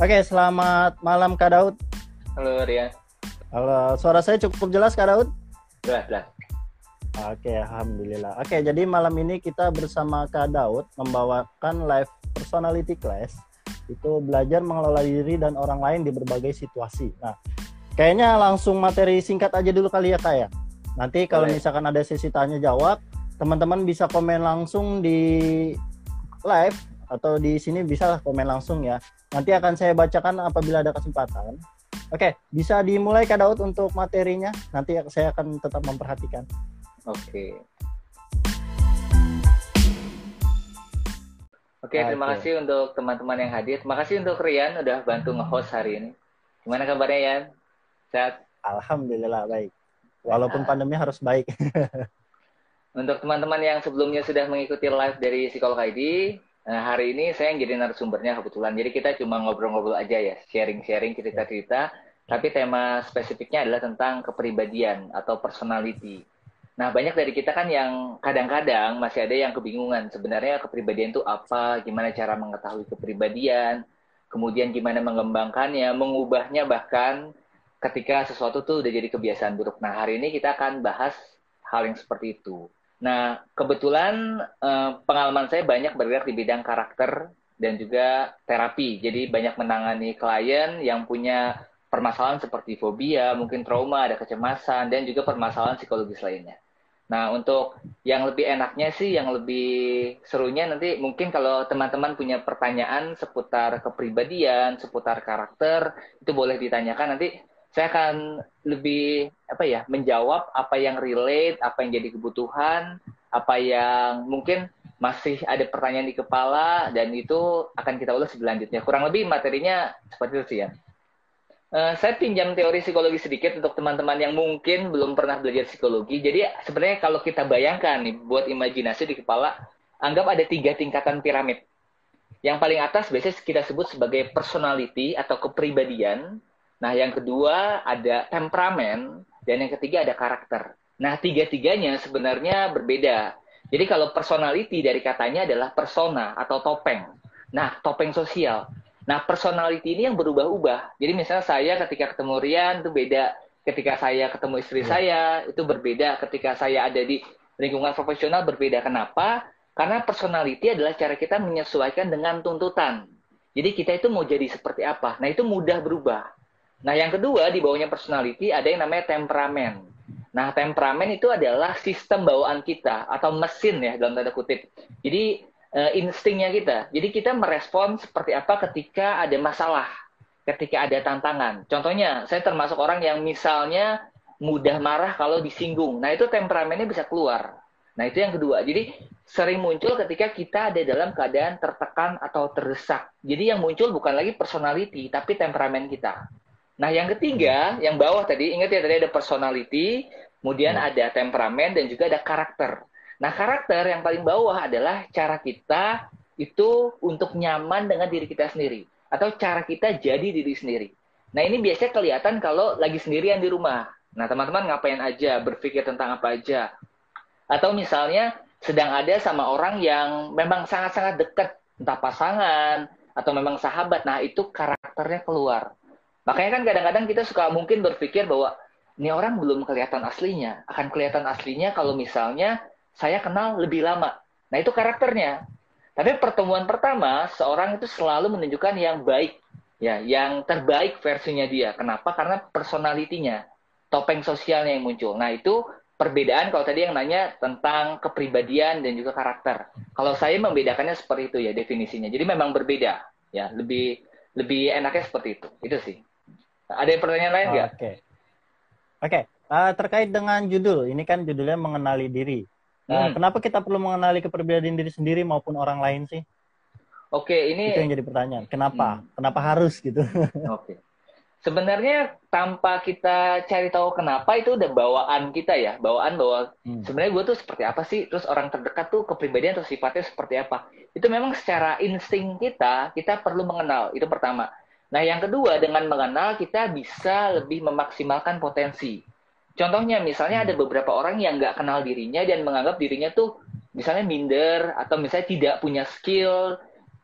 Oke, selamat malam Kak Daud. Halo Rian. Halo, suara saya cukup jelas Kak Daud? Jelas, jelas. Oke, alhamdulillah. Oke, jadi malam ini kita bersama Kak Daud membawakan live personality class itu belajar mengelola diri dan orang lain di berbagai situasi. Nah, kayaknya langsung materi singkat aja dulu kali ya Kak ya. Nanti kalau Boleh. misalkan ada sesi tanya jawab, teman-teman bisa komen langsung di live atau di sini bisa komen langsung ya. Nanti akan saya bacakan apabila ada kesempatan. Oke, bisa dimulai Kak Daud untuk materinya. Nanti saya akan tetap memperhatikan. Oke. Oke, terima Oke. kasih untuk teman-teman yang hadir. Terima kasih untuk Rian udah bantu nge-host hari ini. Gimana kabarnya Yan? Sehat? Alhamdulillah baik. Walaupun Nah. pandemi harus baik. Untuk teman-teman yang sebelumnya sudah mengikuti live dari Psikolog ID, nah hari ini saya yang jadi narasumbernya kebetulan. Jadi kita cuma ngobrol-ngobrol aja ya, sharing-sharing cerita-cerita. Tapi tema spesifiknya adalah tentang kepribadian atau personality. Nah, banyak dari kita kan yang kadang-kadang masih ada yang kebingungan. Sebenarnya kepribadian itu apa? Gimana cara mengetahui kepribadian? Kemudian gimana mengembangkannya, mengubahnya bahkan ketika sesuatu tuh udah jadi kebiasaan buruk. Nah, hari ini kita akan bahas hal yang seperti itu. Nah, kebetulan eh, pengalaman saya banyak bergerak di bidang karakter dan juga terapi. Jadi banyak menangani klien yang punya permasalahan seperti fobia, mungkin trauma, ada kecemasan, dan juga permasalahan psikologis lainnya. Nah, untuk yang lebih enaknya sih, yang lebih serunya nanti mungkin kalau teman-teman punya pertanyaan seputar kepribadian, seputar karakter, itu boleh ditanyakan nanti saya akan lebih apa ya menjawab apa yang relate, apa yang jadi kebutuhan, apa yang mungkin masih ada pertanyaan di kepala dan itu akan kita ulas selanjutnya. Kurang lebih materinya seperti itu sih ya. Eh, saya pinjam teori psikologi sedikit untuk teman-teman yang mungkin belum pernah belajar psikologi. Jadi sebenarnya kalau kita bayangkan nih, buat imajinasi di kepala, anggap ada tiga tingkatan piramid. Yang paling atas biasanya kita sebut sebagai personality atau kepribadian. Nah, yang kedua ada temperamen, dan yang ketiga ada karakter. Nah, tiga-tiganya sebenarnya berbeda. Jadi kalau personality dari katanya adalah persona atau topeng. Nah, topeng sosial. Nah, personality ini yang berubah-ubah. Jadi misalnya saya ketika ketemu Rian itu beda. Ketika saya ketemu istri Ya. saya itu berbeda. Ketika saya ada di lingkungan profesional berbeda. Kenapa? Karena personality adalah cara kita menyesuaikan dengan tuntutan. Jadi kita itu mau jadi seperti apa. Nah, itu mudah berubah. Nah, yang kedua di bawahnya personality ada yang namanya temperamen. Nah, temperamen itu adalah sistem bawaan kita atau mesin ya dalam tanda kutip. Jadi eh, instingnya kita. Jadi kita merespon seperti apa ketika ada masalah, ketika ada tantangan. Contohnya, saya termasuk orang yang misalnya mudah marah kalau disinggung. Nah, itu temperamennya bisa keluar. Nah, itu yang kedua. Jadi sering muncul ketika kita ada dalam keadaan tertekan atau terdesak. Jadi yang muncul bukan lagi personality, tapi temperamen kita. Nah, yang ketiga, yang bawah tadi, ingat ya tadi ada personality, kemudian Hmm. ada temperamen dan juga ada karakter. Nah, karakter yang paling bawah adalah cara kita itu untuk nyaman dengan diri kita sendiri atau cara kita jadi diri sendiri. Nah, ini biasanya kelihatan kalau lagi sendirian di rumah. Nah, teman-teman ngapain aja, berpikir tentang apa aja. Atau misalnya sedang ada sama orang yang memang sangat-sangat dekat, entah pasangan atau memang sahabat. Nah, itu karakternya keluar. Makanya kan kadang-kadang kita suka mungkin berpikir bahwa ini orang belum kelihatan aslinya. Akan kelihatan aslinya kalau misalnya saya kenal lebih lama. Nah, itu karakternya. Tapi pertemuan pertama, seorang itu selalu menunjukkan yang baik. Ya, yang terbaik versinya dia. Kenapa? Karena personalitinya, topeng sosialnya yang muncul. Nah, itu perbedaan kalau tadi yang nanya tentang kepribadian dan juga karakter. Kalau saya membedakannya seperti itu ya definisinya. Jadi memang berbeda. Ya, lebih lebih enaknya seperti itu. Itu sih. Ada pertanyaan lain nggak? Oke. Oke, eh, terkait dengan judul, ini kan judulnya mengenali diri. Eh, Hmm. Kenapa kita perlu mengenali kepribadian diri sendiri maupun orang lain sih? Oke, ini Itu yang jadi pertanyaan. Kenapa? Hmm. Kenapa harus gitu? Oke. Sebenarnya tanpa kita cari tahu kenapa itu udah bawaan kita ya, bawaan bahwa Hmm. sebenarnya gue tuh seperti apa sih, terus orang terdekat tuh kepribadian atau sifatnya seperti apa. Itu memang secara insting kita, kita perlu mengenal. Itu pertama. Nah, yang kedua dengan mengenal kita bisa lebih memaksimalkan potensi. Contohnya misalnya ada beberapa orang yang nggak kenal dirinya dan menganggap dirinya tuh misalnya minder atau misalnya tidak punya skill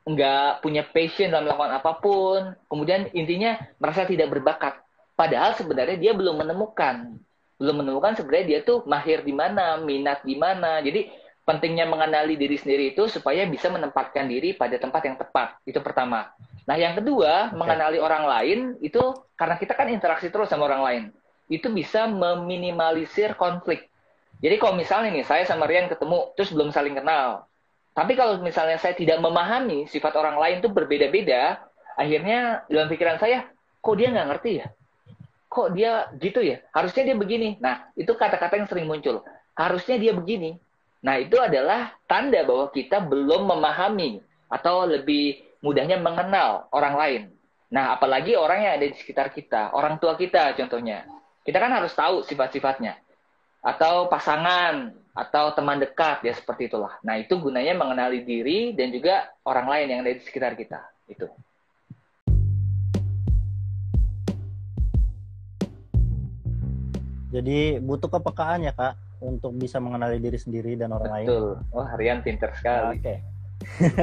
nggak punya passion dalam melakukan apa pun, kemudian intinya merasa tidak berbakat. Padahal sebenarnya dia belum menemukan, belum menemukan sebenarnya dia tuh mahir di mana, minat di mana. Jadi pentingnya mengenali diri sendiri itu supaya bisa menempatkan diri pada tempat yang tepat. Itu pertama. Nah, yang kedua, okay. mengenali orang lain itu karena kita kan interaksi terus sama orang lain. Itu bisa meminimalisir konflik. Jadi kalau misalnya nih saya sama Rian ketemu terus belum saling kenal, tapi kalau misalnya saya tidak memahami sifat orang lain itu berbeda-beda, akhirnya dalam pikiran saya, kok dia nggak ngerti ya? Kok dia gitu ya? Harusnya dia begini. Nah, itu kata-kata yang sering muncul. Harusnya dia begini. Nah, itu adalah tanda bahwa kita belum memahami atau lebih mudahnya mengenal orang lain. Nah, apalagi orang yang ada di sekitar kita, orang tua kita contohnya. Kita kan harus tahu sifat-sifatnya. Atau pasangan, atau teman dekat ya seperti itulah. Nah itu gunanya mengenali diri dan juga orang lain yang ada di sekitar kita itu. Jadi butuh kepekaan ya kak untuk bisa mengenali diri sendiri dan orang Betul. lain. Betul. Oh Harian pinter sekali. Oke. Oke.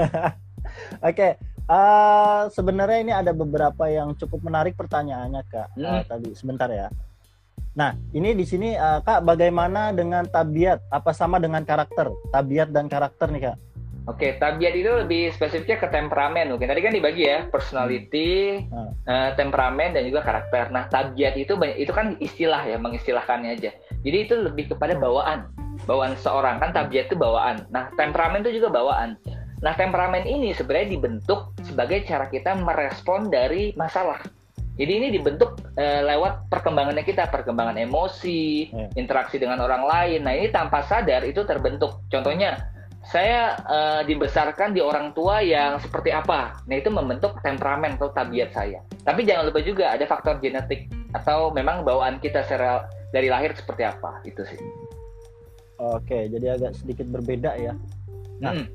okay. Uh, eh, sebenarnya ini ada beberapa yang cukup menarik pertanyaannya kak. Hmm. Uh, tadi sebentar ya. Nah, ini di sini uh, Kak bagaimana dengan tabiat? Apa sama dengan karakter? Tabiat dan karakter nih Kak. Oke, tabiat itu lebih spesifiknya ke temperamen mungkin. Tadi kan dibagi ya, personality, hmm. uh, temperamen dan juga karakter. Nah, tabiat itu itu kan istilah ya, mengistilahkannya aja. Jadi itu lebih kepada bawaan. Bawaan seorang kan tabiat itu bawaan. Nah, temperamen itu juga bawaan. Nah, temperamen ini sebenarnya dibentuk sebagai cara kita merespon dari masalah. Jadi ini dibentuk uh, lewat perkembangannya kita, perkembangan emosi, yeah. interaksi dengan orang lain. Nah ini tanpa sadar itu terbentuk. Contohnya, saya uh, dibesarkan di orang tua yang seperti apa. Nah itu membentuk temperamen atau tabiat saya. Tapi jangan lupa juga ada faktor genetik atau memang bawaan kita secara dari lahir seperti apa. Itu sih. Oke, jadi agak sedikit berbeda ya. Nah, hmm.